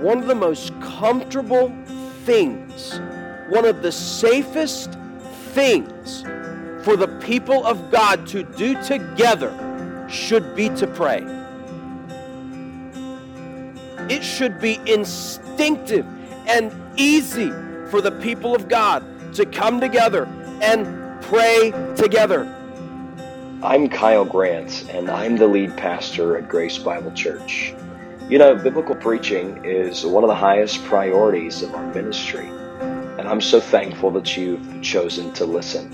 one of the most comfortable things, one of the safest things for the people of God to do together should be to pray. It should be instinctive and easy for the people of God to come together and pray together. I'm Kyle Grant, and I'm the lead pastor at Grace Bible Church. You know, biblical preaching is one of the highest priorities of our ministry, and I'm so thankful that you've chosen to listen.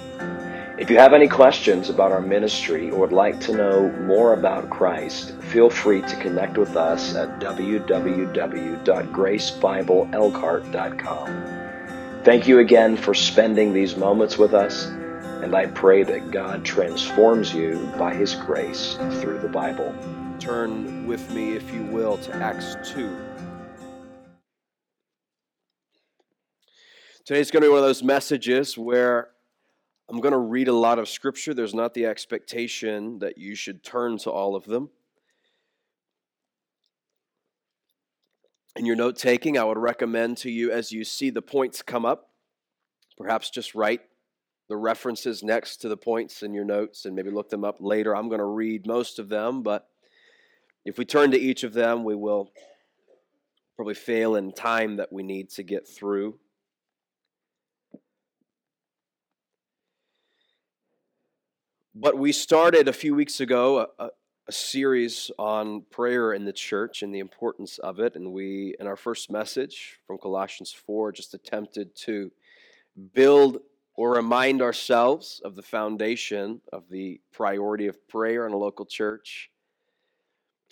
If you have any questions about our ministry or would like to know more about Christ, feel free to connect with us at www.gracebibleelkhart.com. Thank you again for spending these moments with us, and I pray that God transforms you by His grace through the Bible. Turn with me, if you will, to Acts 2. Today's going to be one of those messages where I'm going to read a lot of scripture. There's not the expectation that you should turn to all of them. In your note taking, I would recommend to you as you see the points come up, perhaps just write the references next to the points in your notes and maybe look them up later. I'm going to read most of them, but if we turn to each of them, we will probably fail in time that we need to get through. But we started a few weeks ago a, a, series on prayer in the church and the importance of it. And we, in our first message from Colossians 4, just attempted to build or remind ourselves of the foundation of the priority of prayer in a local church.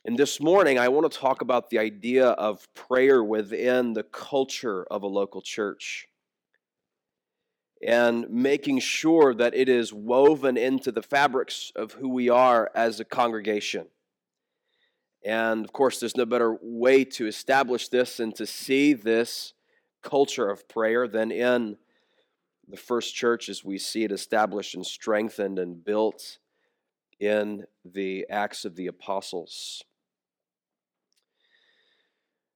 And this morning, I want to talk about the idea of prayer within the culture of a local church and making sure that it is woven into the fabrics of who we are as a congregation. And of course, there's no better way to establish this and to see this culture of prayer than in the first church as we see it established and strengthened and built in the Acts of the Apostles.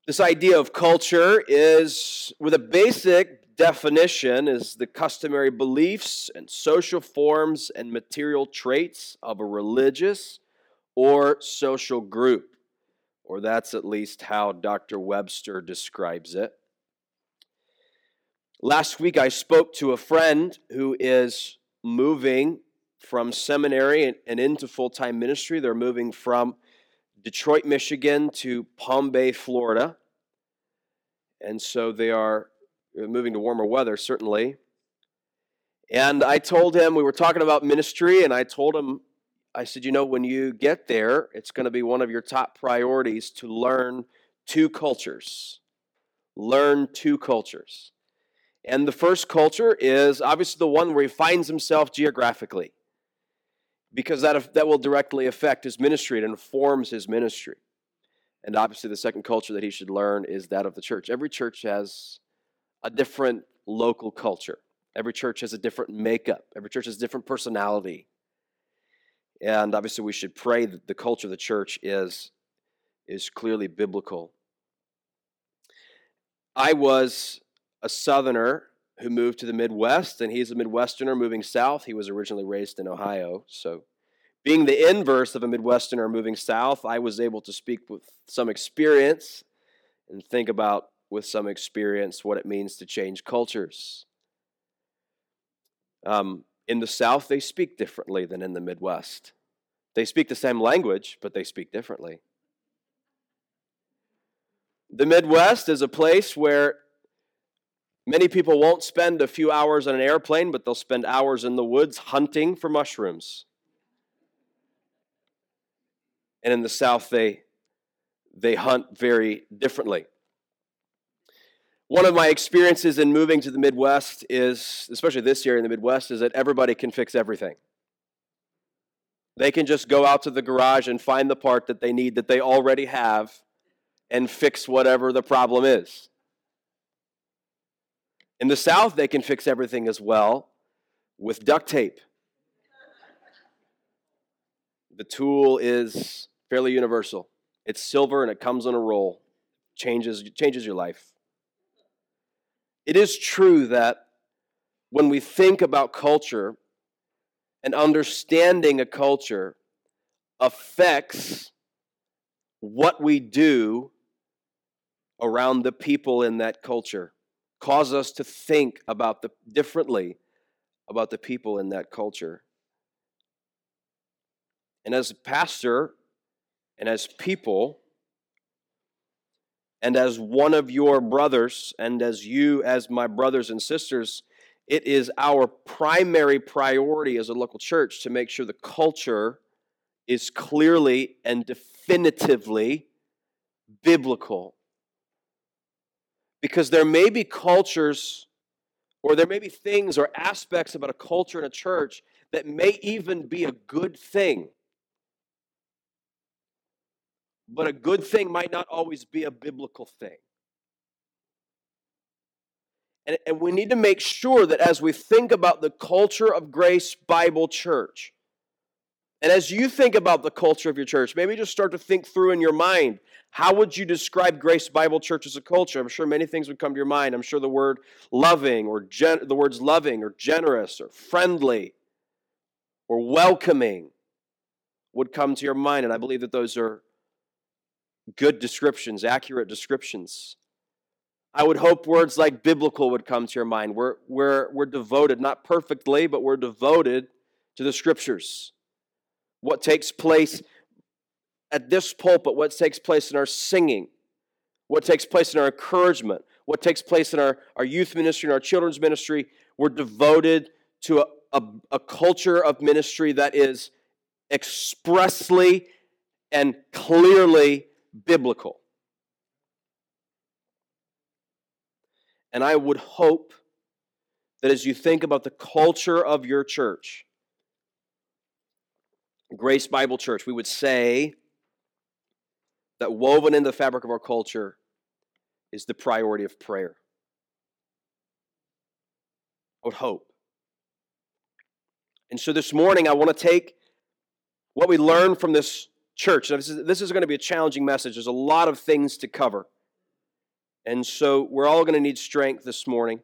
This idea of culture is with a basic definition is the customary beliefs and social forms and material traits of a religious or social group, or that's at least how Dr. Webster describes it. Last week, I spoke to a friend who is moving from seminary and into full time ministry. They're moving from Detroit, Michigan to Palm Bay, Florida. And so they are uh, moving to warmer weather, certainly. And I told him, we were talking about ministry, and I told him, I said, you know, when you get there, it's going to be one of your top priorities to learn two cultures. Learn two cultures. And the first culture is obviously the one where he finds himself geographically, because that, that will directly affect his ministry. It informs his ministry. And obviously, the second culture that he should learn is that of the church. Every church has a different local culture. Every church has a different makeup. Every church has a different personality. And obviously, we should pray that the culture of the church is, is clearly biblical. I was a Southerner who moved to the Midwest, and he's a Midwesterner moving south. He was originally raised in Ohio. So, being the inverse of a Midwesterner moving south, I was able to speak with some experience and think about with some experience what it means to change cultures. Um, in the South, they speak differently than in the Midwest. They speak the same language, but they speak differently. The Midwest is a place where many people won't spend a few hours on an airplane, but they'll spend hours in the woods hunting for mushrooms. And in the South, they, they hunt very differently. One of my experiences in moving to the Midwest is, especially this year in the Midwest, is that everybody can fix everything. They can just go out to the garage and find the part that they need that they already have and fix whatever the problem is. In the South, they can fix everything as well with duct tape. The tool is fairly universal. It's silver and it comes on a roll. changes, changes your life. It is true that when we think about culture and understanding a culture affects what we do around the people in that culture, cause us to think about the differently about the people in that culture. And as a pastor and as people, and as one of your brothers, and as you, as my brothers and sisters, it is our primary priority as a local church to make sure the culture is clearly and definitively biblical. Because there may be cultures or there may be things or aspects about a culture in a church that may even be a good thing. But a good thing might not always be a biblical thing. And, and we need to make sure that as we think about the culture of Grace Bible Church, and as you think about the culture of your church, maybe just start to think through in your mind how would you describe Grace Bible Church as a culture? I'm sure many things would come to your mind. I'm sure the word loving or gen- the words loving or generous or friendly or welcoming would come to your mind. And I believe that those are good descriptions, accurate descriptions. I would hope words like biblical would come to your mind. We're, we're, we're devoted, not perfectly, but we're devoted to the scriptures. What takes place at this pulpit, what takes place in our singing, what takes place in our encouragement, what takes place in our, our youth ministry and our children's ministry, we're devoted to a, a, a culture of ministry that is expressly and clearly biblical. And I would hope that as you think about the culture of your church, Grace Bible Church, we would say that woven in the fabric of our culture is the priority of prayer. I would hope. And so this morning, I want to take what we learned from this church. Now, this is, this is going to be a challenging message. There's a lot of things to cover. And so we're all going to need strength this morning.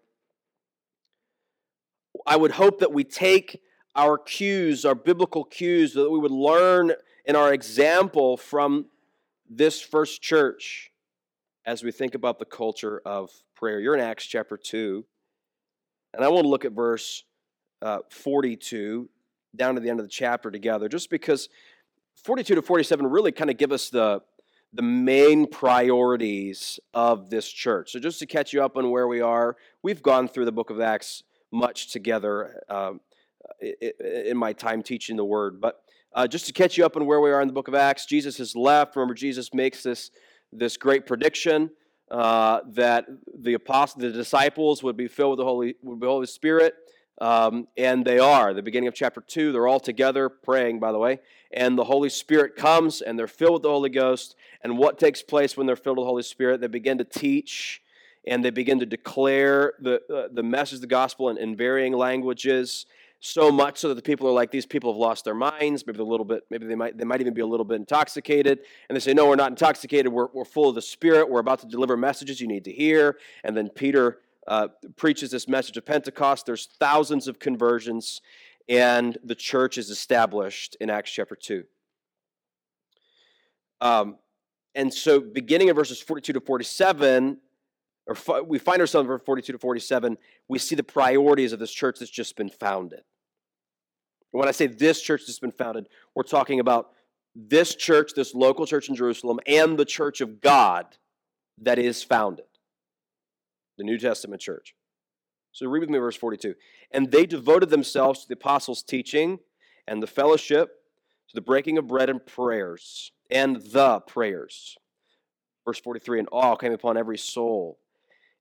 I would hope that we take our cues, our biblical cues, that we would learn in our example from this first church as we think about the culture of prayer. You're in Acts chapter 2, and I want to look at verse uh, 42 down to the end of the chapter together, just because 42 to 47 really kind of give us the, the main priorities of this church. So, just to catch you up on where we are, we've gone through the book of Acts much together uh, in my time teaching the word. But uh, just to catch you up on where we are in the book of Acts, Jesus has left. Remember, Jesus makes this, this great prediction uh, that the apostles, the disciples would be filled with the Holy, with the Holy Spirit. Um, and they are. The beginning of chapter 2, they're all together praying, by the way. And the Holy Spirit comes and they're filled with the Holy Ghost. And what takes place when they're filled with the Holy Spirit? They begin to teach and they begin to declare the, uh, the message of the gospel in, in varying languages so much so that the people are like these people have lost their minds maybe a little bit maybe they might they might even be a little bit intoxicated and they say no we're not intoxicated. We're, we're full of the spirit. We're about to deliver messages you need to hear. And then peter uh, preaches this message of pentecost. There's thousands of conversions and the church is established in acts chapter 2 um, and so beginning in verses 42 to 47 or we find ourselves in verse 42 to 47 we see the priorities of this church that's just been founded when I say this church that's been founded, we're talking about this church, this local church in Jerusalem, and the church of God that is founded, the New Testament church. So read with me verse 42. And they devoted themselves to the apostles' teaching and the fellowship, to the breaking of bread and prayers, and the prayers. Verse 43 And awe came upon every soul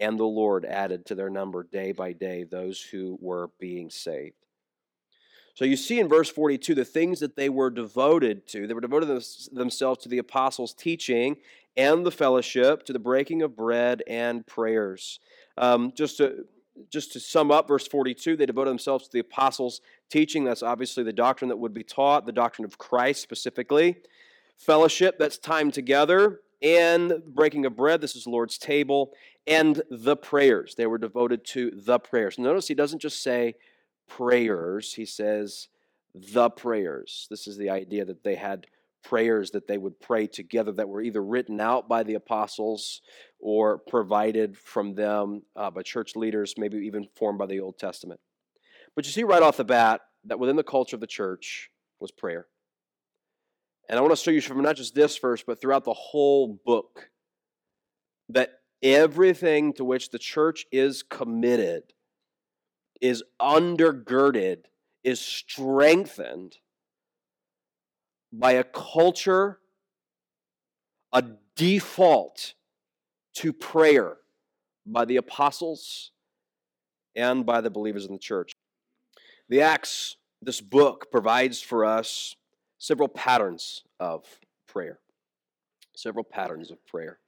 And the Lord added to their number day by day those who were being saved. So you see in verse 42 the things that they were devoted to. They were devoted themselves to the apostles' teaching and the fellowship, to the breaking of bread and prayers. Um, just to just to sum up verse 42 they devoted themselves to the apostles teaching that's obviously the doctrine that would be taught the doctrine of christ specifically fellowship that's time together and breaking of bread this is the lord's table and the prayers they were devoted to the prayers notice he doesn't just say prayers he says the prayers this is the idea that they had prayers that they would pray together that were either written out by the apostles or provided from them uh, by church leaders, maybe even formed by the Old Testament. But you see right off the bat that within the culture of the church was prayer. And I want to show you from not just this verse, but throughout the whole book, that everything to which the church is committed is undergirded, is strengthened by a culture, a default to prayer by the apostles and by the believers in the church. The Acts, this book, provides for us several patterns of prayer. Several patterns of prayer.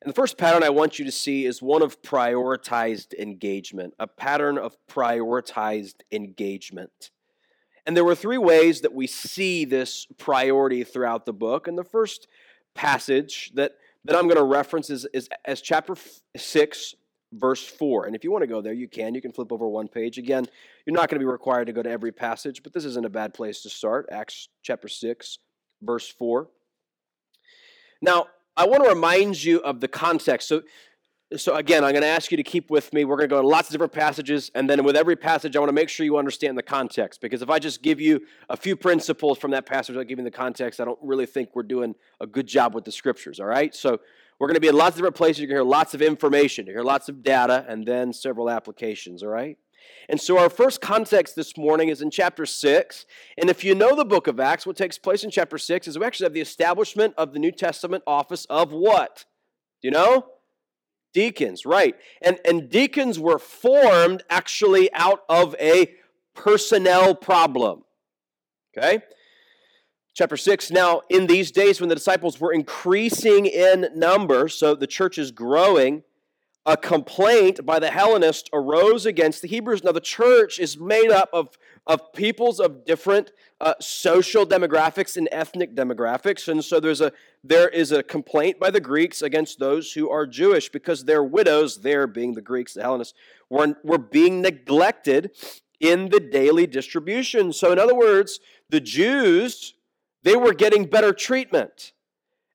And the first pattern I want you to see is one of prioritized engagement, a pattern of prioritized engagement. And there were three ways that we see this priority throughout the book. And the first passage that, that I'm going to reference is, is Acts chapter 6, verse 4. And if you want to go there, you can. You can flip over one page. Again, you're not going to be required to go to every passage, but this isn't a bad place to start. Acts chapter 6, verse 4. Now, I want to remind you of the context. So, so again, I'm going to ask you to keep with me. We're going to go to lots of different passages, and then with every passage, I want to make sure you understand the context. Because if I just give you a few principles from that passage without giving the context, I don't really think we're doing a good job with the scriptures. All right, so we're going to be in lots of different places. You're going to hear lots of information, you hear lots of data, and then several applications. All right. And so our first context this morning is in chapter 6. And if you know the book of Acts, what takes place in chapter 6 is we actually have the establishment of the New Testament office of what? Do you know? Deacons, right. And, and deacons were formed actually out of a personnel problem. Okay? Chapter 6 Now, in these days when the disciples were increasing in number, so the church is growing, a complaint by the Hellenists arose against the Hebrews. Now, the church is made up of, of peoples of different uh, social demographics and ethnic demographics. And so there's a, there is a complaint by the Greeks against those who are Jewish because their widows, there being the Greeks, the Hellenists, were, were being neglected in the daily distribution. So, in other words, the Jews, they were getting better treatment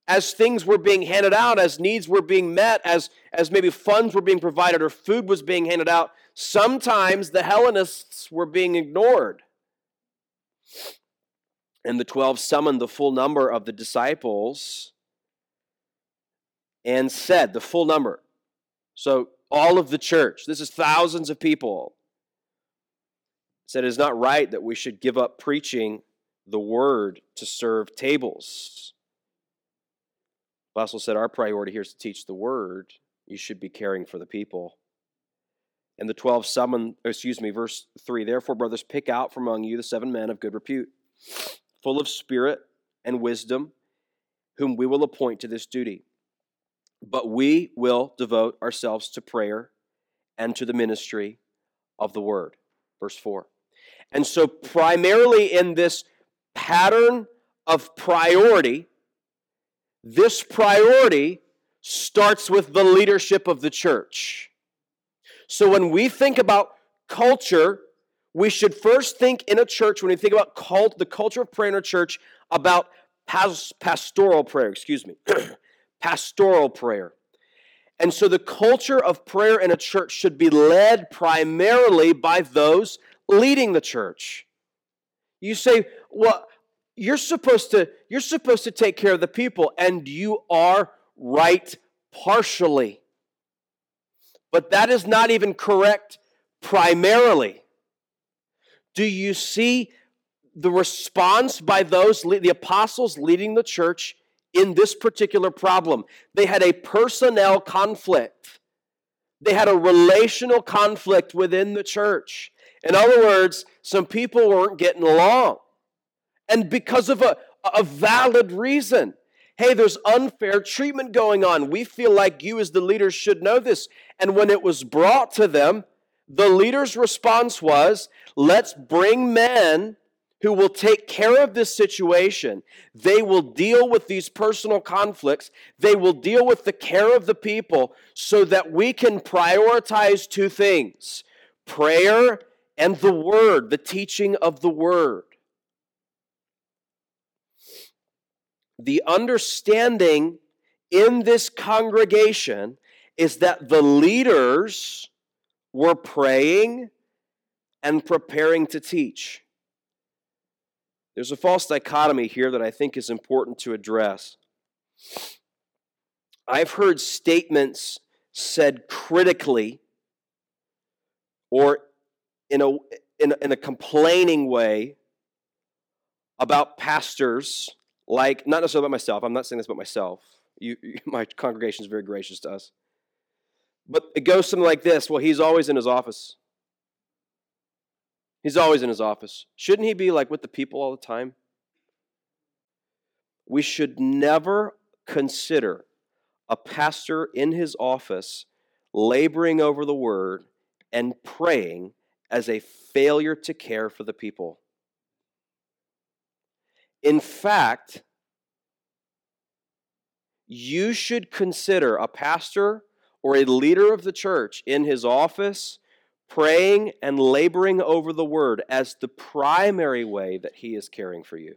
as things were being handed out, as needs were being met, as, as maybe funds were being provided or food was being handed out, sometimes the Hellenists were being ignored. And the 12 summoned the full number of the disciples and said, the full number. So, all of the church, this is thousands of people, said it is not right that we should give up preaching the word to serve tables. Apostle said, Our priority here is to teach the word. You should be caring for the people. And the 12 summoned, excuse me, verse 3 Therefore, brothers, pick out from among you the seven men of good repute, full of spirit and wisdom, whom we will appoint to this duty. But we will devote ourselves to prayer and to the ministry of the word. Verse 4. And so, primarily in this pattern of priority, this priority starts with the leadership of the church. So when we think about culture, we should first think in a church, when we think about cult, the culture of prayer in a church, about pas- pastoral prayer, excuse me, pastoral prayer. And so the culture of prayer in a church should be led primarily by those leading the church. You say, well, you're supposed to you're supposed to take care of the people and you are right partially but that is not even correct primarily do you see the response by those the apostles leading the church in this particular problem they had a personnel conflict They had a relational conflict within the church. In other words, some people weren't getting along. And because of a, a valid reason. Hey, there's unfair treatment going on. We feel like you, as the leaders, should know this. And when it was brought to them, the leader's response was let's bring men who will take care of this situation. They will deal with these personal conflicts. They will deal with the care of the people so that we can prioritize two things prayer and the word, the teaching of the word. The understanding in this congregation is that the leaders were praying and preparing to teach. There's a false dichotomy here that I think is important to address. I've heard statements said critically or in a, in, in a complaining way about pastors, like, not necessarily about myself, I'm not saying this about myself. You, my congregation is very gracious to us. But it goes something like this Well, he's always in his office. He's always in his office. Shouldn't he be like with the people all the time? We should never consider a pastor in his office laboring over the word and praying as a failure to care for the people. In fact, you should consider a pastor or a leader of the church in his office praying and laboring over the word as the primary way that he is caring for you.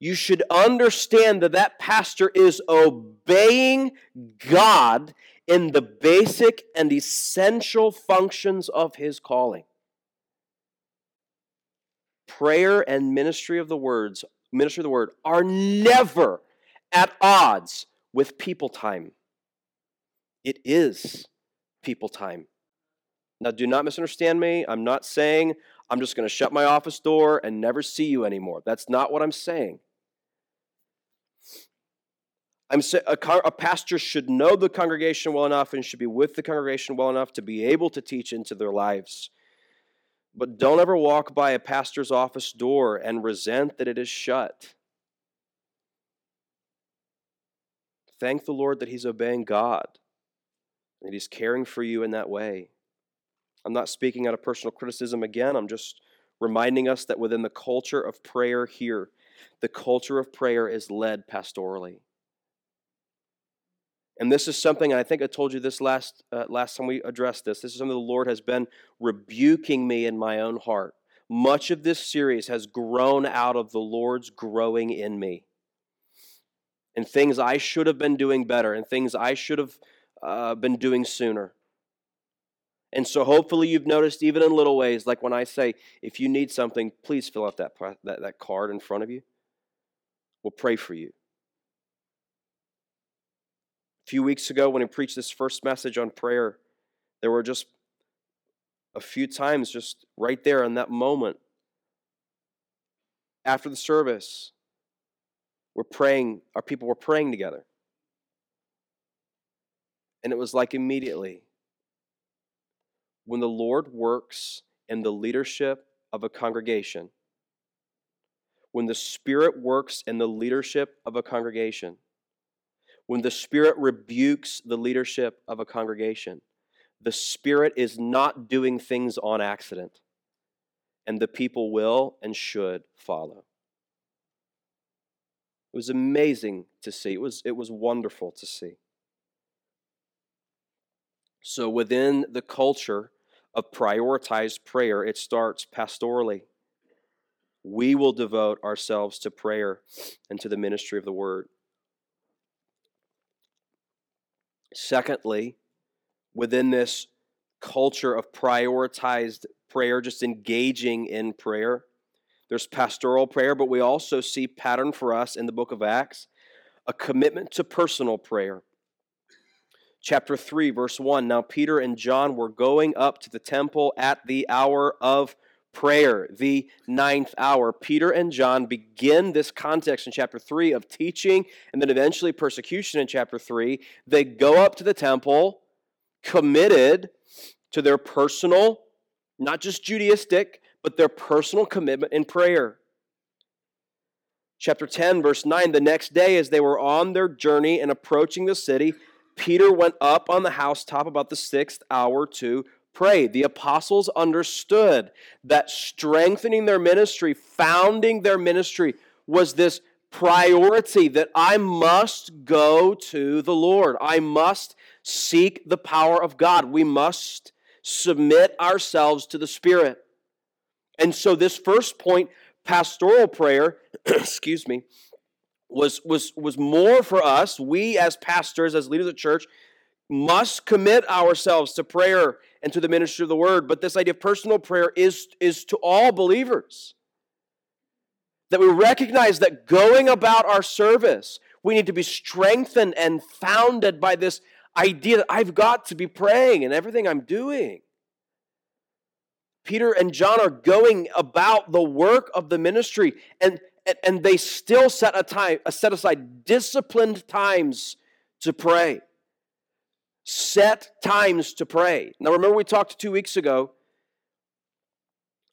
You should understand that that pastor is obeying God in the basic and essential functions of his calling. Prayer and ministry of the words, ministry of the word are never at odds with people time. It is people time. Now, do not misunderstand me. I'm not saying I'm just going to shut my office door and never see you anymore. That's not what I'm saying. I'm saying a, a pastor should know the congregation well enough and should be with the congregation well enough to be able to teach into their lives. But don't ever walk by a pastor's office door and resent that it is shut. Thank the Lord that he's obeying God and He's caring for you in that way. I'm not speaking out of personal criticism again. I'm just reminding us that within the culture of prayer here, the culture of prayer is led pastorally. And this is something, I think I told you this last, uh, last time we addressed this. This is something the Lord has been rebuking me in my own heart. Much of this series has grown out of the Lord's growing in me. And things I should have been doing better, and things I should have uh, been doing sooner. And so hopefully you've noticed even in little ways, like when I say, if you need something, please fill out that, that, that card in front of you. We'll pray for you. Few weeks ago, when I preached this first message on prayer, there were just a few times, just right there in that moment, after the service, we're praying, our people were praying together. And it was like immediately when the Lord works in the leadership of a congregation, when the Spirit works in the leadership of a congregation, when the Spirit rebukes the leadership of a congregation, the Spirit is not doing things on accident, and the people will and should follow. It was amazing to see. It was, it was wonderful to see. So, within the culture of prioritized prayer, it starts pastorally. We will devote ourselves to prayer and to the ministry of the word. Secondly, within this culture of prioritized prayer, just engaging in prayer, there's pastoral prayer, but we also see pattern for us in the book of Acts a commitment to personal prayer chapter 3, verse 1. Now Peter and John were going up to the temple at the hour of prayer, the ninth hour. Peter and John begin this context in chapter 3 of teaching and then eventually persecution in chapter 3. They go up to the temple committed to their personal, not just Judaistic, but their personal commitment in prayer. Chapter 10, verse 9 The next day, as they were on their journey and approaching the city, Peter went up on the housetop about the sixth hour to The apostles understood that strengthening their ministry, founding their ministry, was this priority that I must go to the Lord. I must seek the power of God. We must submit ourselves to the Spirit. And so, this first point, pastoral prayer, excuse me, was, was, was more for us. We, as pastors, as leaders of the church, must commit ourselves to prayer and to the ministry of the word. But this idea of personal prayer is, is to all believers. That we recognize that going about our service, we need to be strengthened and founded by this idea that I've got to be praying in everything I'm doing. Peter and John are going about the work of the ministry, and, and they still set a time, set aside disciplined times to pray. Set times to pray. Now, remember, we talked two weeks ago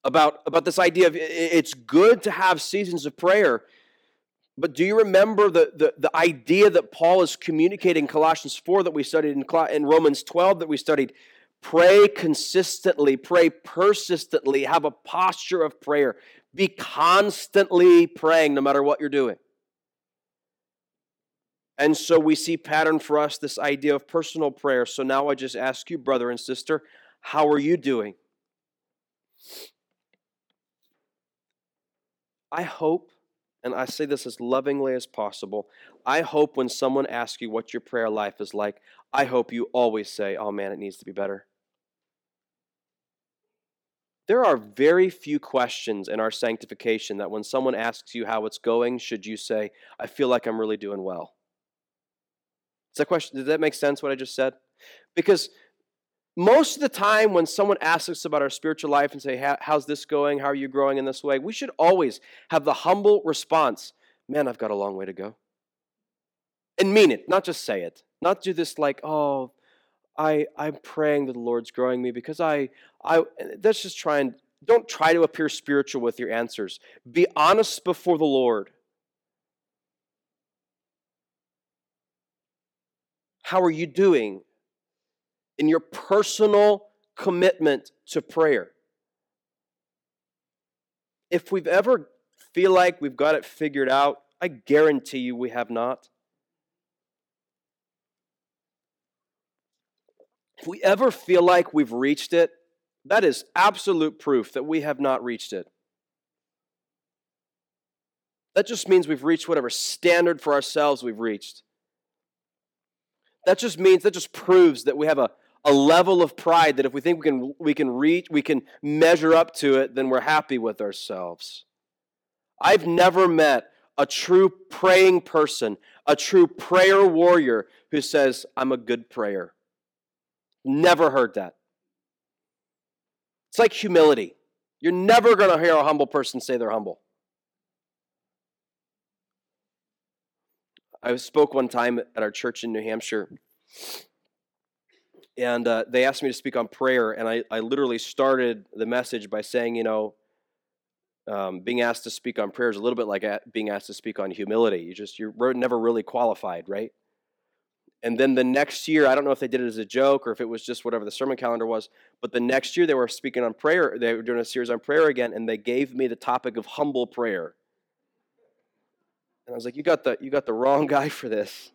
about, about this idea of it's good to have seasons of prayer. But do you remember the, the, the idea that Paul is communicating in Colossians 4 that we studied, in, in Romans 12 that we studied? Pray consistently, pray persistently, have a posture of prayer. Be constantly praying no matter what you're doing. And so we see pattern for us this idea of personal prayer. So now I just ask you, brother and sister, how are you doing? I hope, and I say this as lovingly as possible, I hope when someone asks you what your prayer life is like, I hope you always say, oh man, it needs to be better. There are very few questions in our sanctification that when someone asks you how it's going, should you say, I feel like I'm really doing well. Does that question, does that make sense what I just said? Because most of the time when someone asks us about our spiritual life and say, how's this going? How are you growing in this way? We should always have the humble response, man, I've got a long way to go. And mean it, not just say it. Not do this like, oh, I, I'm praying that the Lord's growing me because I, I, that's just trying, don't try to appear spiritual with your answers. Be honest before the Lord. How are you doing in your personal commitment to prayer? If we've ever feel like we've got it figured out, I guarantee you we have not. If we ever feel like we've reached it, that is absolute proof that we have not reached it. That just means we've reached whatever standard for ourselves we've reached. That just means, that just proves that we have a, a level of pride that if we think we can, we can reach, we can measure up to it, then we're happy with ourselves. I've never met a true praying person, a true prayer warrior who says, I'm a good prayer. Never heard that. It's like humility. You're never going to hear a humble person say they're humble. I spoke one time at our church in New Hampshire, and uh, they asked me to speak on prayer, and I, I literally started the message by saying, you know, um, being asked to speak on prayer is a little bit like being asked to speak on humility. You just you're never really qualified, right? And then the next year, I don't know if they did it as a joke or if it was just whatever the sermon calendar was, but the next year they were speaking on prayer. They were doing a series on prayer again, and they gave me the topic of humble prayer. And I was like, "You got the you got the wrong guy for this."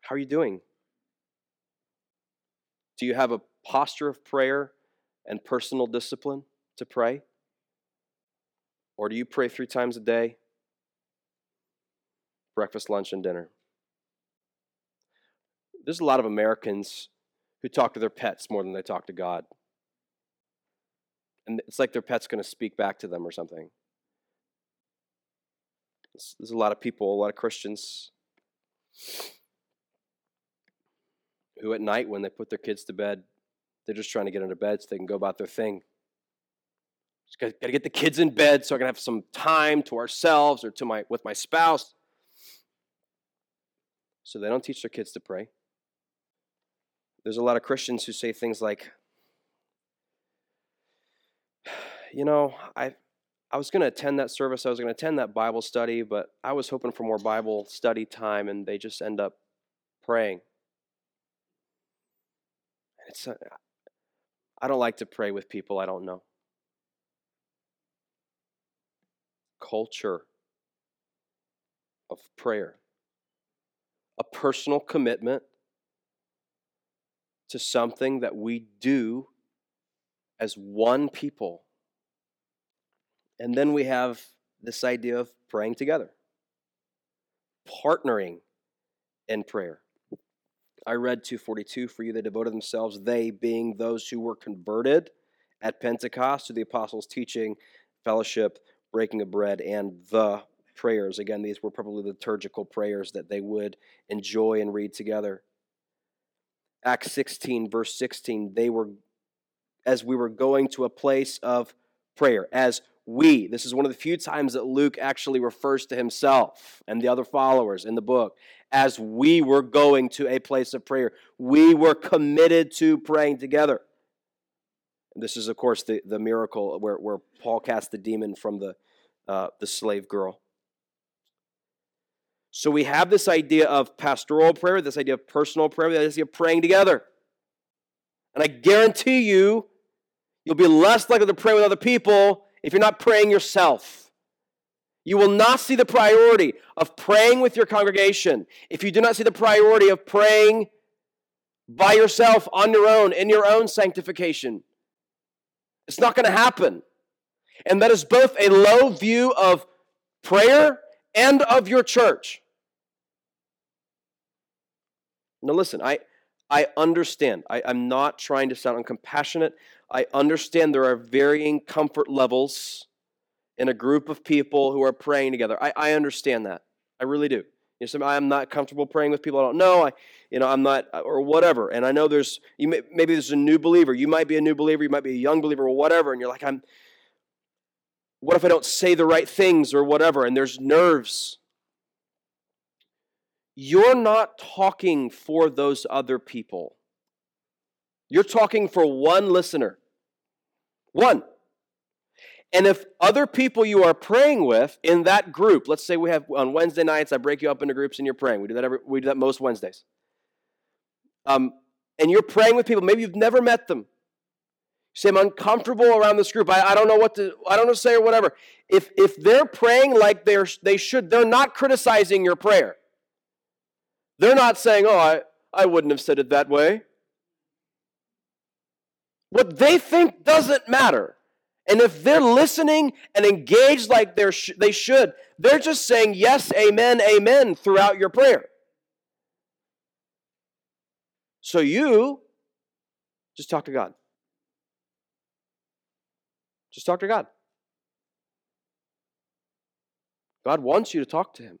How are you doing? Do you have a posture of prayer and personal discipline to pray? Or do you pray three times a day? breakfast, lunch, and dinner. There's a lot of Americans who talk to their pets more than they talk to God. And it's like their pet's going to speak back to them or something. There's a lot of people, a lot of Christians, who at night when they put their kids to bed They're just trying to get into bed so they can go about their thing. Just got, got to get the kids in bed so I can have some time to ourselves or to my with my spouse. So they don't teach their kids to pray. There's a lot of Christians who say things like, you know, I I was going to attend that service, I was going to attend that Bible study, but I was hoping for more Bible study time, and they just end up praying. It's, a, I don't like to pray with people I don't know. Culture of prayer, a personal commitment to something that we do as one people and then we have this idea of praying together, partnering in prayer. I read 242 for you. They devoted themselves, they being those who were converted at Pentecost to the apostles' teaching, fellowship, breaking of bread, and the prayers. Again, these were probably liturgical prayers that they would enjoy and read together. Acts 16, verse 16, they were, as we were going to a place of prayer, as we. This is one of the few times that Luke actually refers to himself and the other followers in the book as we were going to a place of prayer. We were committed to praying together. This is, of course, the, the miracle where, where Paul cast the demon from the, uh, the slave girl. So we have this idea of pastoral prayer, this idea of personal prayer, this idea of praying together. And I guarantee you, you'll be less likely to pray with other people if you're not praying yourself. You will not see the priority of praying with your congregation if you do not see the priority of praying by yourself on your own in your own sanctification. It's not going to happen. And that is both a low view of prayer and of your church. Now, listen, I, I understand. I, I'm not trying to sound uncompassionate. I understand there are varying comfort levels in a group of people who are praying together. I, I understand that. I really do. You know, I'm not comfortable praying with people I don't know. I, you know, I'm not, or whatever. And I know there's, you may, maybe there's a new believer. You might be a new believer. You might be a young believer, or whatever. And you're like, I'm. What if I don't say the right things, or whatever? And there's nerves. You're not talking for those other people. You're talking for one listener. One. And if other people you are praying with in that group, let's say we have on Wednesday nights, I break you up into groups and you're praying. We do that every, we do that most Wednesdays. Um, and you're praying with people, maybe you've never met them. You say, I'm uncomfortable around this group. I, I don't know what to I don't know say or whatever. If if they're praying like they're they should, they're not criticizing your prayer. They're not saying, Oh, I, I wouldn't have said it that way. What they think doesn't matter. And if they're listening and engaged like they're sh- they should, they're just saying yes, amen, amen throughout your prayer. So you just talk to God. Just talk to God. God wants you to talk to Him.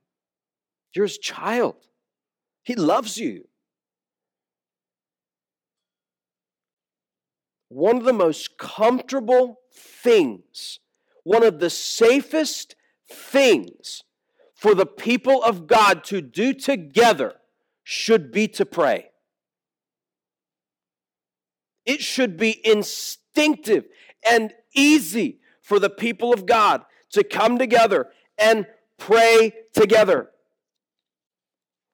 You're His child, He loves you. One of the most comfortable things, one of the safest things for the people of God to do together should be to pray. It should be instinctive and easy for the people of God to come together and pray together.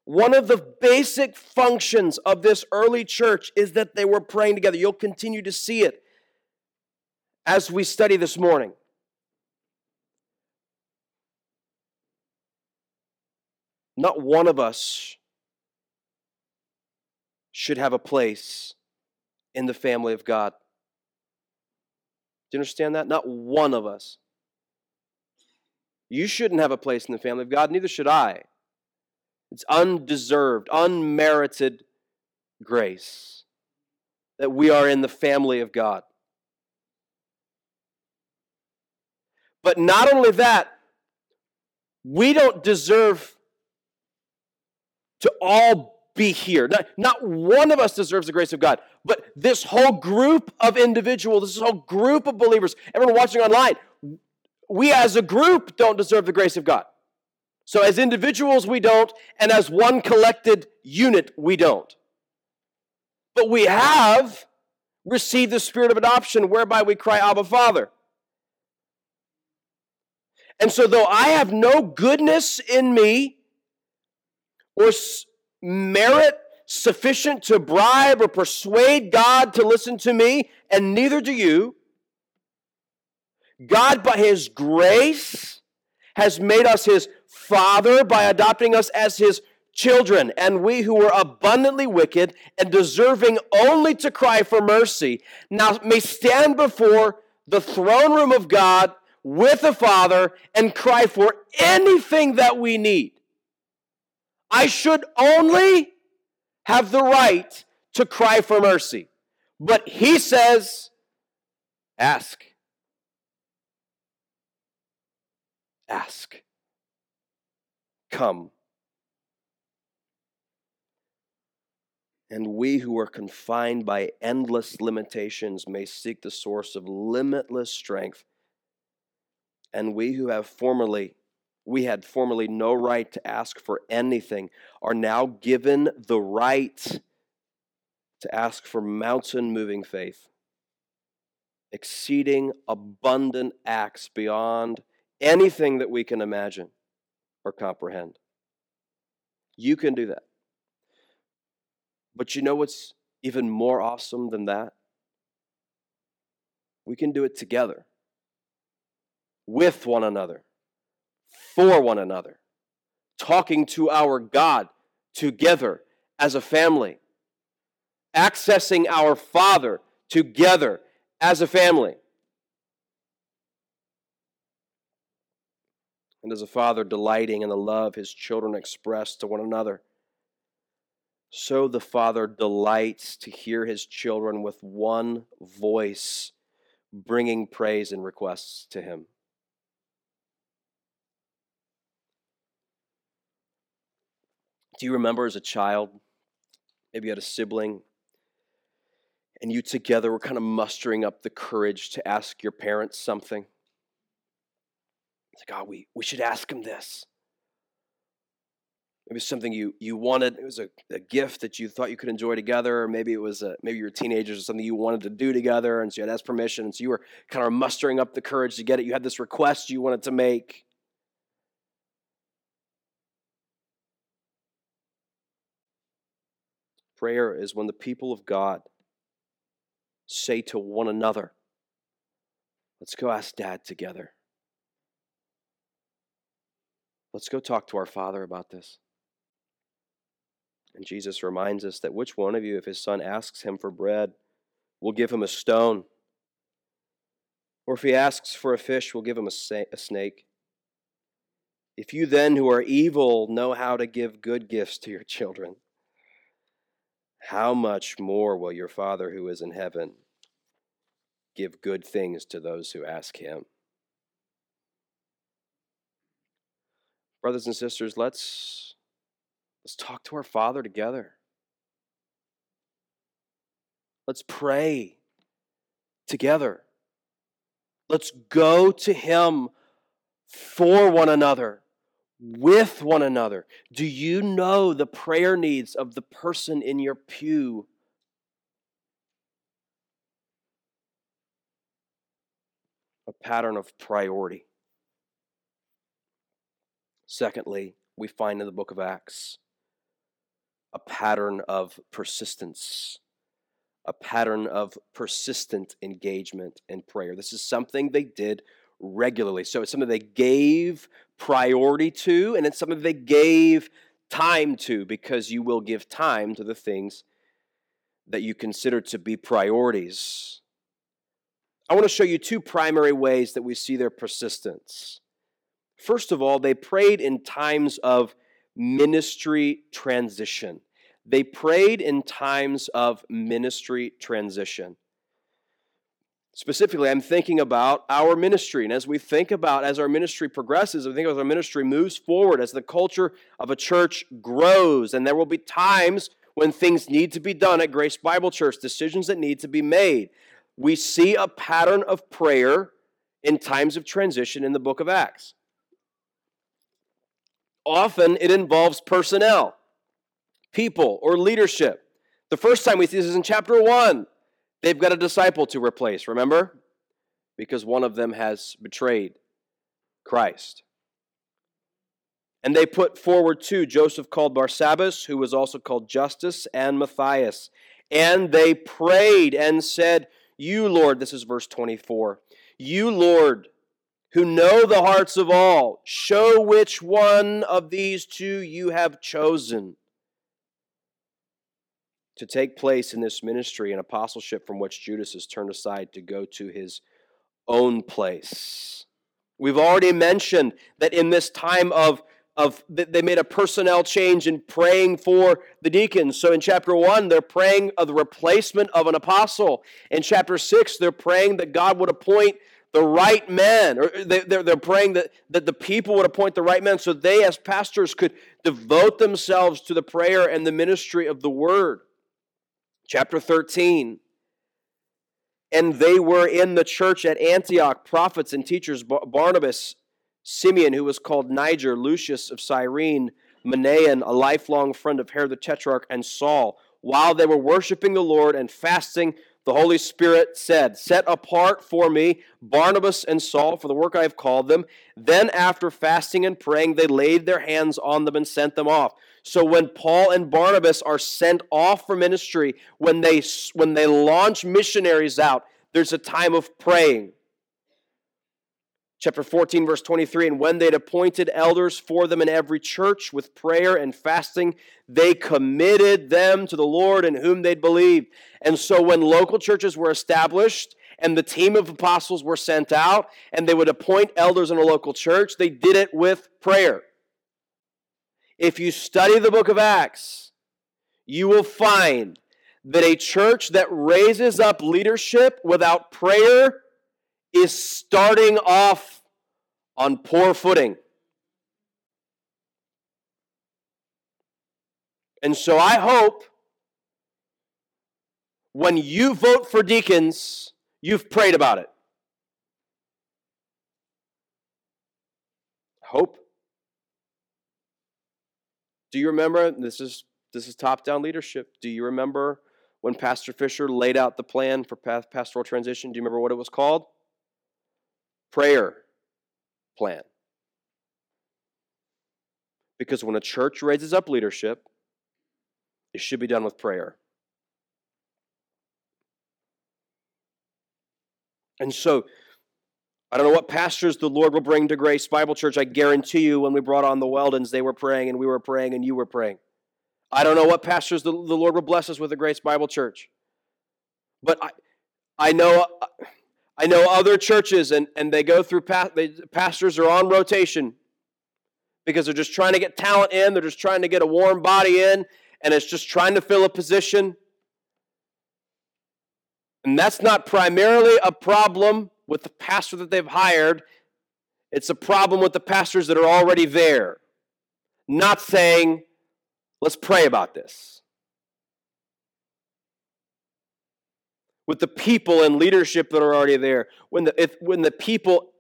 One of the basic functions of this early church is that they were praying together. You'll continue to see it as we study this morning. Not one of us should have a place in the family of God. Do you understand that? Not one of us. You shouldn't have a place in the family of God, neither should I. It's undeserved, unmerited grace that we are in the family of God. But not only that, we don't deserve to all be here. Not, not one of us deserves the grace of God, but this whole group of individuals, this whole group of believers, everyone watching online, we as a group don't deserve the grace of God. So, as individuals, we don't, and as one collected unit, we don't. But we have received the spirit of adoption whereby we cry, Abba, Father. And so, though I have no goodness in me or merit sufficient to bribe or persuade God to listen to me, and neither do you, God, by His grace, has made us His Father by adopting us as His children, and we who were abundantly wicked and deserving only to cry for mercy, now may stand before the throne room of God with the Father and cry for anything that we need. I should only have the right to cry for mercy. But he says, ask. Ask. Come. And we who are confined by endless limitations may seek the source of limitless strength. And we who have formerly we had formerly no right to ask for anything are now given the right to ask for mountain moving faith, exceeding abundant acts beyond anything that we can imagine or comprehend. You can do that. But you know what's even more awesome than that? We can do it together, with one another for one another, talking to our God together as a family, accessing our Father together as a family. And as a father delighting in the love his children express to one another, so the Father delights to hear his children with one voice bringing praise and requests to him. Do you remember as a child, maybe you had a sibling, and you together were kind of mustering up the courage to ask your parents something? It's like, oh, we, we should ask him this. Maybe something you, you wanted, it was a, a gift that you thought you could enjoy together, or maybe it was a, maybe you were teenagers or something you wanted to do together, and so you had asked permission, and so you were kind of mustering up the courage to get it. You had this request you wanted to make. Prayer is when the people of God say to one another, Let's go ask dad together. Let's go talk to our father about this. And Jesus reminds us that which one of you, if his son asks him for bread, will give him a stone? Or if he asks for a fish, will give him a, snake? If you then, who are evil, know how to give good gifts to your children, how much more will your Father who is in heaven give good things to those who ask him? Brothers and sisters, let's let's talk to our Father together. Let's pray together. Let's go to him for one another with one another. Do you know the prayer needs of the person in your pew? A pattern of priority. Secondly, we find in the book of Acts a pattern of persistence, a pattern of persistent engagement in prayer. This is something they did regularly. So it's something they gave priority to, and it's something they gave time to because you will give time to the things that you consider to be priorities. I want to show you two primary ways that we see their persistence. First of all, they prayed in times of ministry transition. They prayed in times of ministry transition. Specifically, I'm thinking about our ministry. And as we think about, as our ministry progresses, I think as our ministry moves forward, as the culture of a church grows, and there will be times when things need to be done at Grace Bible Church, decisions that need to be made. We see a pattern of prayer in times of transition in the book of Acts. Often it involves personnel, people, or leadership. The first time we see this is in chapter 1. They've got a disciple to replace, remember? Because one of them has betrayed Christ. And they put forward two Joseph called Barsabbas, who was also called Justus, and Matthias. And they prayed and said, You, Lord, this is verse 24, you, Lord, who know the hearts of all, show which one of these two you have chosen to take place in this ministry and apostleship from which Judas has turned aside to go to his own place. We've already mentioned that in this time of of they made a personnel change in praying for the deacons. So in chapter 1, they're praying of the replacement of an apostle. In chapter 6, they're praying that God would appoint the right men, or they, they're, they're praying that, that the people would appoint the right men so they, as pastors, could devote themselves to the prayer and the ministry of the word. Chapter 13. And they were in the church at Antioch, prophets and teachers Barnabas, Simeon, who was called Niger, Lucius of Cyrene, Manaen, a lifelong friend of Herod the Tetrarch, and Saul. While they were worshiping the Lord and fasting, the Holy Spirit said, Set apart for me Barnabas and Saul for the work I have called them. Then, after fasting and praying, they laid their hands on them and sent them off. So, when Paul and Barnabas are sent off for ministry, when they, when they launch missionaries out, there's a time of praying chapter 14, verse 23 And when they'd appointed elders for them in every church with prayer and fasting, they committed them to the Lord in whom they'd believed. And so when local churches were established, and the team of apostles were sent out, and they would appoint elders in a local church, they did it with prayer. If you study the book of Acts, you will find that a church that raises up leadership without prayer is starting off on poor footing. And so I hope when you vote for deacons, you've prayed about it. Hope. Do you remember this is this is top-down leadership. Do you remember when Pastor Fisher laid out the plan for pastoral transition? Do you remember what it was called? Prayer plan. Because when a church raises up leadership, it should be done with prayer. And so, I don't know what pastors the Lord will bring to Grace Bible Church. I guarantee you, when we brought on the Weldons, they were praying and we were praying and you were praying. I don't know what pastors the, the Lord will bless us with a Grace Bible Church. But I, I know. Uh, I know other churches, and, and they go through, they, pastors are on rotation because they're just trying to get talent in, they're just trying to get a warm body in, and it's just trying to fill a position. And that's not primarily a problem with the pastor that they've hired, it's a problem with the pastors that are already there. Not saying, let's pray about this. With the people and leadership that are already there. When the, if, when the people,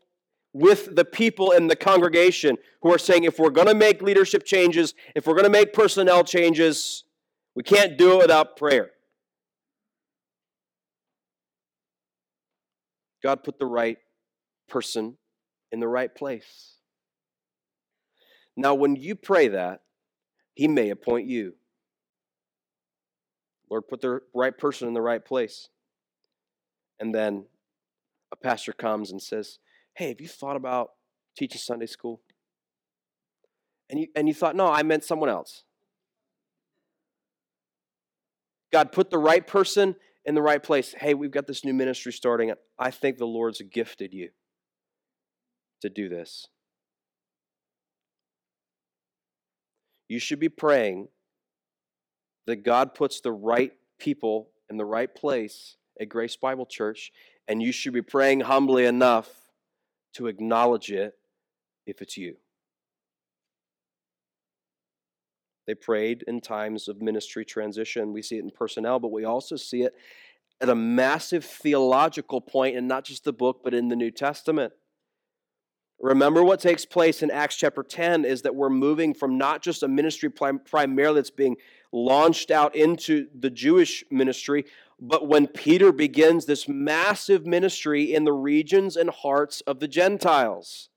with the people in the congregation who are saying, if we're going to make leadership changes, if we're going to make personnel changes, we can't do it without prayer. God put the right person in the right place. Now, when you pray that, He may appoint you. Lord, put the right person in the right place and then a pastor comes and says, Hey, have you thought about teaching Sunday school? And you, and you thought, No, I meant someone else. God put the right person in the right place. Hey, we've got this new ministry starting. I think the Lord's gifted you to do this. You should be praying that God puts the right people in the right place at Grace Bible Church, And you should be praying humbly enough to acknowledge it if it's you. They prayed in times of ministry transition. We see it in personnel, but we also see it at a massive theological point, and not just the book, but in the New Testament. Remember what takes place in Acts chapter 10 is that we're moving from not just a ministry primarily that's being launched out into the Jewish ministry, but when Peter begins this massive ministry in the regions and hearts of the Gentiles.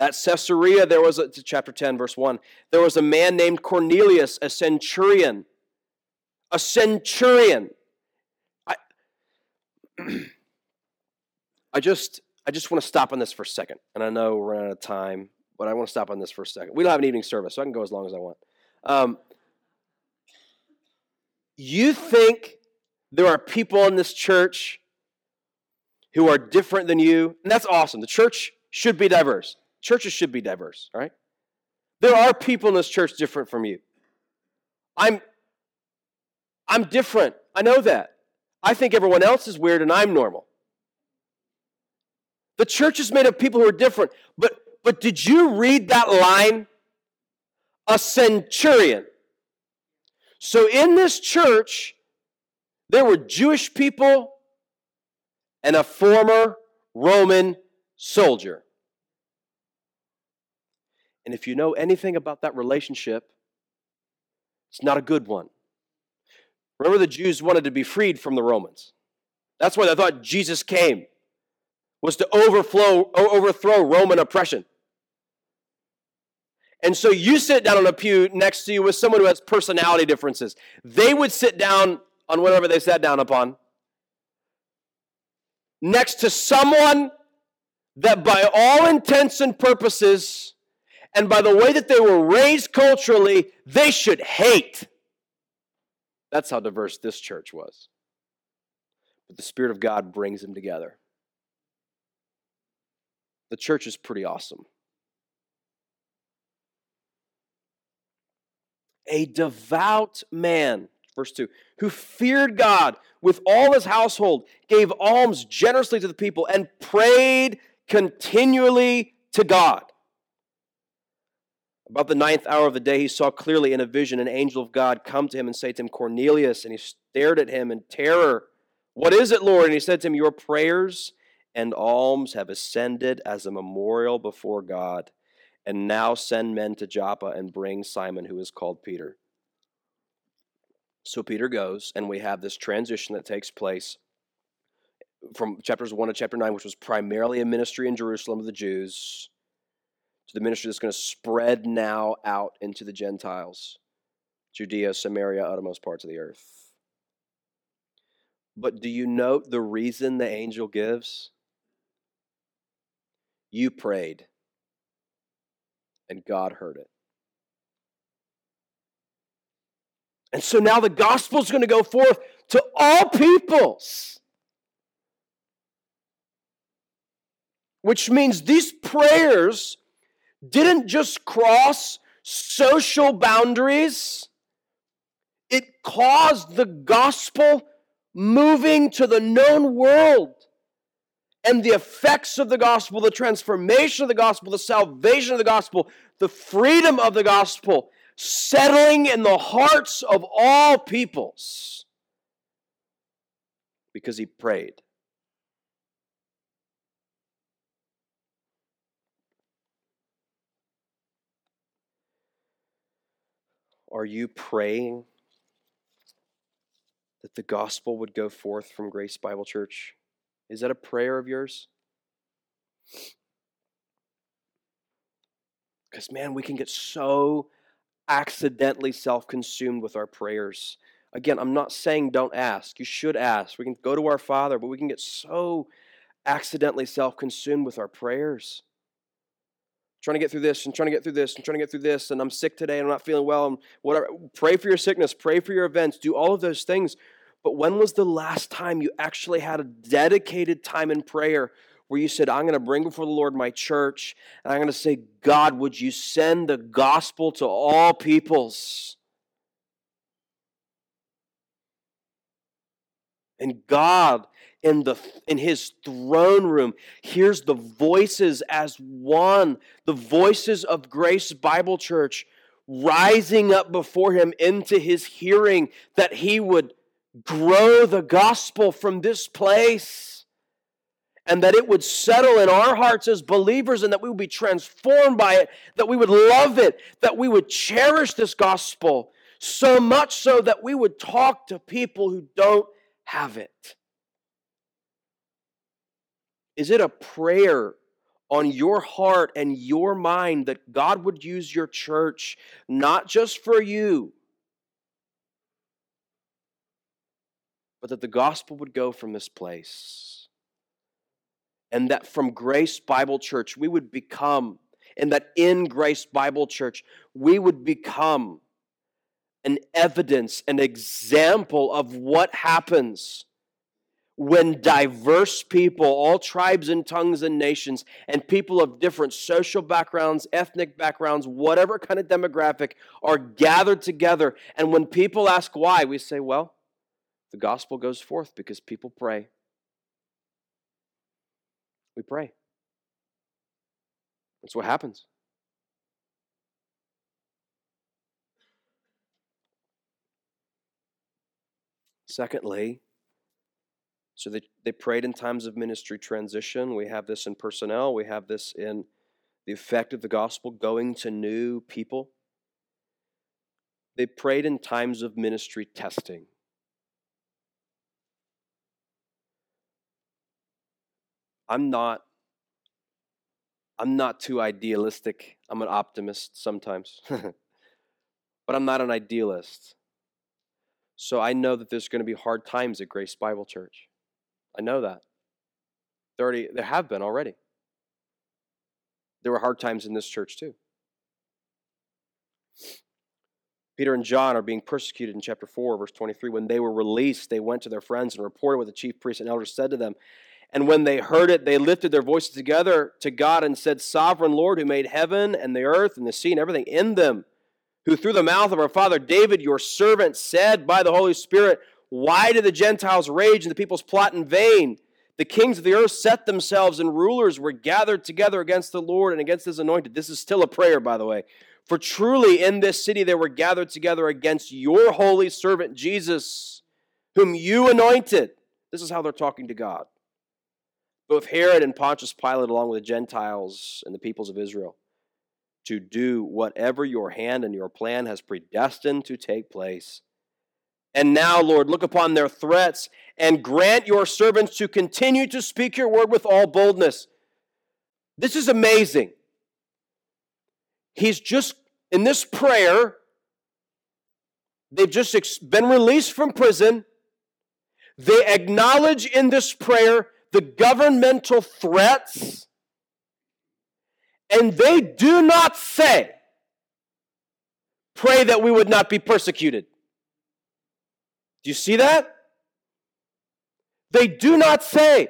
At Caesarea, there was a, chapter 10, verse 1, there was a man named Cornelius, a centurion. A centurion. I, I just I just want to stop on this for a second. And I know we're running out of time, but I want to stop on this for a second. We don't have an evening service, so I can go as long as I want. Um, you think there are people in this church who are different than you, and that's awesome. The church should be diverse. Churches should be diverse, right? There are people in this church different from you. I'm I'm different. I know that. I think everyone else is weird and I'm normal. The church is made of people who are different. But but did you read that line? A centurion. So in this church, there were Jewish people and a former Roman soldier. And if you know anything about that relationship, it's not a good one. Remember, the Jews wanted to be freed from the Romans. That's why they thought Jesus came, was to overflow, overthrow Roman oppression. And so you sit down on a pew next to you with someone who has personality differences. They would sit down on whatever they sat down upon next to someone that, by all intents and purposes, and by the way that they were raised culturally, they should hate. That's how diverse this church was. But the Spirit of God brings them together. The church is pretty awesome. A devout man, verse 2, who feared God with all his household, gave alms generously to the people, and prayed continually to God. About the ninth hour of the day, he saw clearly in a vision an angel of God come to him and say to him, Cornelius. And he stared at him in terror. What is it, Lord? And he said to him, Your prayers and alms have ascended as a memorial before God. And now send men to Joppa and bring Simon, who is called Peter. So Peter goes, and we have this transition that takes place from chapters 1 to chapter 9, which was primarily a ministry in Jerusalem of the Jews to the ministry that's going to spread now out into the Gentiles, Judea, Samaria, uttermost parts of the earth. But do you note the reason the angel gives? You prayed, and God heard it. And so now the gospel is going to go forth to all peoples. Which means these prayers didn't just cross social boundaries, it caused the gospel moving to the known world. And the effects of the gospel, the transformation of the gospel, the salvation of the gospel, the freedom of the gospel, settling in the hearts of all peoples. Because he prayed. Are you praying that the gospel would go forth from Grace Bible Church? Is that a prayer of yours? Because, man, we can get so accidentally self consumed with our prayers. Again, I'm not saying don't ask. You should ask. We can go to our Father, but we can get so accidentally self consumed with our prayers trying to get through this and trying to get through this and trying to get through this and I'm sick today and I'm not feeling well and whatever. Pray for your sickness, pray for your events, do all of those things. But when was the last time you actually had a dedicated time in prayer where you said, I'm going to bring before the Lord my church and I'm going to say, God, would you send the gospel to all peoples? And God in the in his throne room hears the voices as one, the voices of Grace Bible Church rising up before him into his hearing that he would grow the gospel from this place and that it would settle in our hearts as believers and that we would be transformed by it, that we would love it, that we would cherish this gospel so much so that we would talk to people who don't have it. Is it a prayer on your heart and your mind that God would use your church not just for you, but that the gospel would go from this place? And that from Grace Bible Church, we would become, and that in Grace Bible Church, we would become an evidence, an example of what happens when diverse people, all tribes and tongues and nations, and people of different social backgrounds, ethnic backgrounds, whatever kind of demographic, are gathered together. And when people ask why, we say, well, the gospel goes forth because people pray. We pray. That's what happens. Secondly, so they, they prayed in times of ministry transition. We have this in personnel, we have this in the effect of the gospel going to new people. They prayed in times of ministry testing. I'm not I'm not too idealistic. I'm an optimist sometimes. but I'm not an idealist. So I know that there's going to be hard times at Grace Bible Church. I know that. There, already, there have been already. There were hard times in this church too. Peter and John are being persecuted in chapter 4, verse 23. When they were released, they went to their friends and reported what the chief priests and elders said to them. And when they heard it, they lifted their voices together to God and said, Sovereign Lord, who made heaven and the earth and the sea and everything in them, who through the mouth of our father David, your servant, said by the Holy Spirit, Why do the Gentiles rage and the peoples plot in vain? The kings of the earth set themselves, and rulers were gathered together against the Lord and against his anointed. This is still a prayer, by the way. For truly in this city they were gathered together against your holy servant Jesus, whom you anointed. This is how they're talking to God. Both Herod and Pontius Pilate, along with the Gentiles and the peoples of Israel to do whatever your hand and your plan has predestined to take place. And now, Lord, look upon their threats and grant your servants to continue to speak your word with all boldness. This is amazing. He's just, in this prayer, they've just been released from prison. They acknowledge in this prayer the governmental threats and they do not say, Pray that we would not be persecuted. Do you see that? They do not say,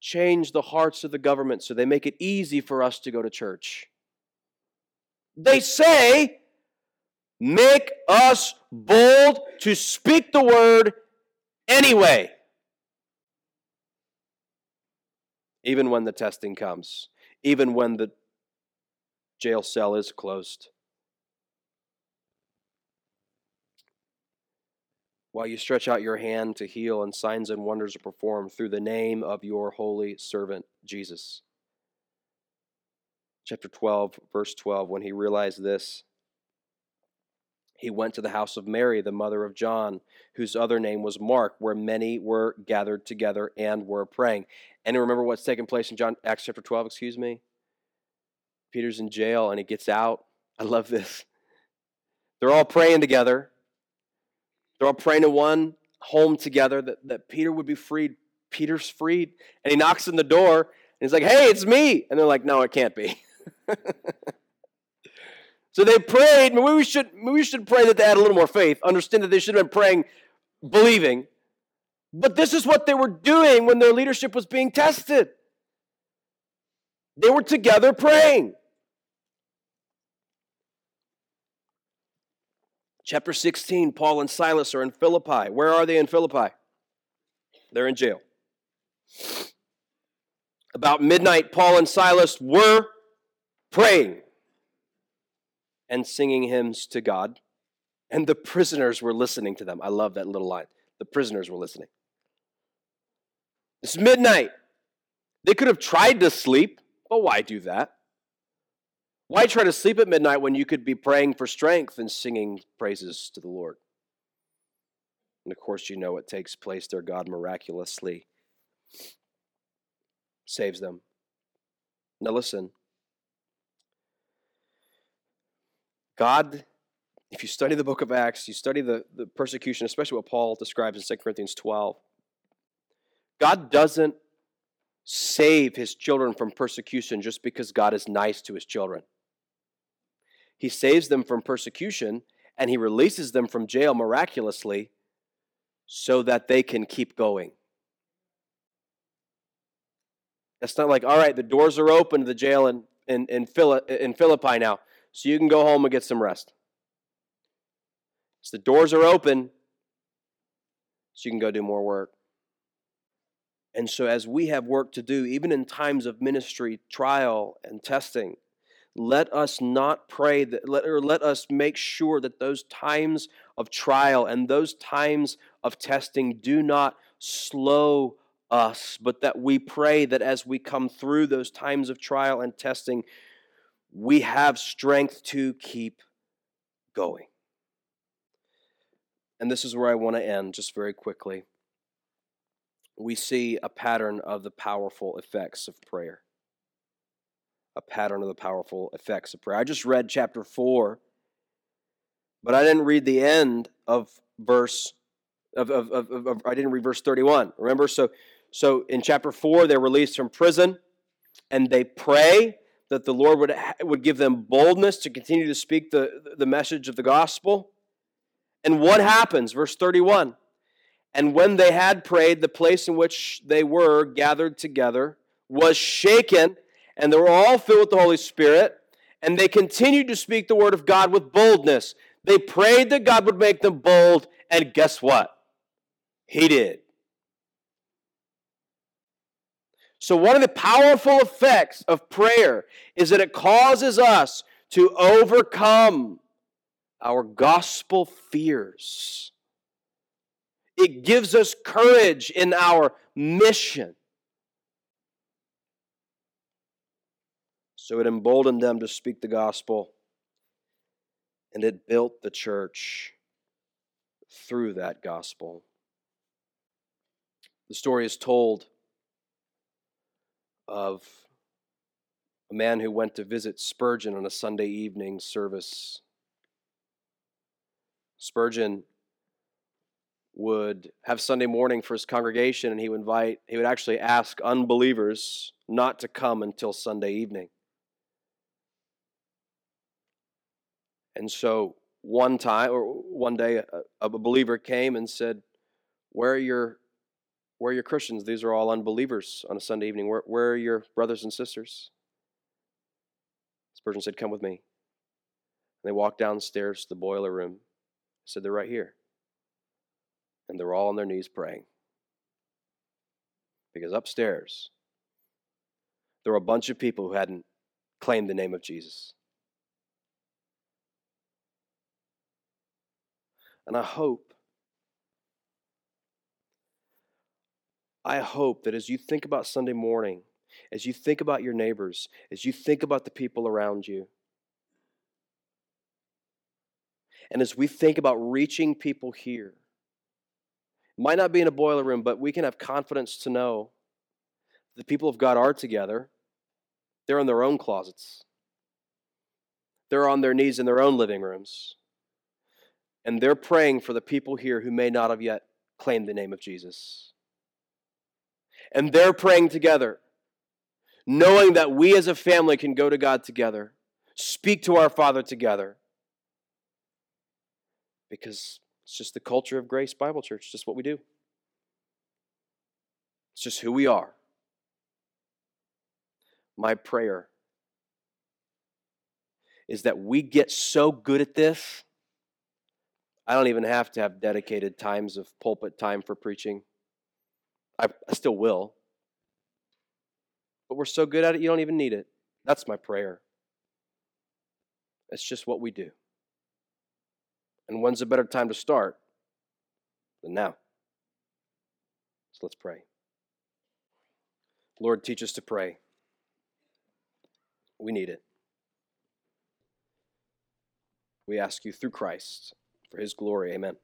Change the hearts of the government so they make it easy for us to go to church. They say, Make us bold to speak the word anyway, even when the testing comes even when the jail cell is closed. While you stretch out your hand to heal, and signs and wonders are performed through the name of your holy servant Jesus. Chapter 12, verse 12, when he realized this, he went to the house of Mary, the mother of John, whose other name was Mark, where many were gathered together and were praying. And remember what's taking place in John Acts chapter 12, excuse me? Peter's in jail and he gets out. I love this. They're all praying together. They're all praying in one home together that, that Peter would be freed. Peter's freed. And he knocks on the door and he's like, Hey, it's me. And they're like, No, it can't be. So they prayed. Maybe we should maybe we should pray that they had a little more faith. Understand that they should have been praying, believing. But this is what they were doing when their leadership was being tested. They were together praying. Chapter 16, Paul and Silas are in Philippi. Where are they in Philippi? They're in jail. About midnight, Paul and Silas were praying and singing hymns to God, and the prisoners were listening to them. I love that little line. The prisoners were listening. It's midnight. They could have tried to sleep, but why do that? Why try to sleep at midnight when you could be praying for strength and singing praises to the Lord? And of course, you know what takes place there. God miraculously saves them. Now, listen. God, if you study the book of Acts, you study the, the persecution, especially what Paul describes in 2 Corinthians 12, God doesn't save his children from persecution just because God is nice to his children. He saves them from persecution and he releases them from jail miraculously so that they can keep going. It's not like, all right, the doors are open to the jail in, in, in, in Philippi now, so you can go home and get some rest. So the doors are open, so you can go do more work. And so, as we have work to do, even in times of ministry, trial, and testing, let us not pray that, let, or let us make sure that those times of trial and those times of testing do not slow us, but that we pray that as we come through those times of trial and testing, we have strength to keep going. And this is where I want to end just very quickly. We see a pattern of the powerful effects of prayer a pattern of the powerful effects of prayer. I just read chapter 4, but I didn't read the end of verse of, of, of, of, I didn't read verse 31. Remember? So so in chapter 4 they're released from prison and they pray that the Lord would would give them boldness to continue to speak the the message of the gospel. And what happens? Verse 31. And when they had prayed, the place in which they were gathered together was shaken and they were all filled with the Holy Spirit, and they continued to speak the word of God with boldness. They prayed that God would make them bold, and guess what? He did. So, one of the powerful effects of prayer is that it causes us to overcome our gospel fears. It gives us courage in our mission. So it emboldened them to speak the gospel, and it built the church through that gospel. The story is told of a man who went to visit Spurgeon on a Sunday evening service. Spurgeon would have Sunday morning for his congregation, and he would invite, he would actually ask unbelievers not to come until Sunday evening. And so one time or one day a, a believer came and said, Where are your where are your Christians? These are all unbelievers on a Sunday evening. Where, where are your brothers and sisters? Spurgeon said, Come with me. And they walked downstairs to the boiler room. I said, They're right here. And they're all on their knees praying. Because upstairs, there were a bunch of people who hadn't claimed the name of Jesus. And I hope, I hope that as you think about Sunday morning, as you think about your neighbors, as you think about the people around you, and as we think about reaching people here, it might not be in a boiler room, but we can have confidence to know the people of God are together. They're in their own closets. They're on their knees in their own living rooms. And they're praying for the people here who may not have yet claimed the name of Jesus. And they're praying together, knowing that we as a family can go to God together, speak to our Father together. Because it's just the culture of Grace Bible Church, just what we do. It's just who we are. My prayer is that we get so good at this I don't even have to have dedicated times of pulpit time for preaching. I, I still will. But we're so good at it, you don't even need it. That's my prayer. It's just what we do. And when's a better time to start than now? So let's pray. Lord, teach us to pray. We need it. We ask you through Christ for his glory. Amen.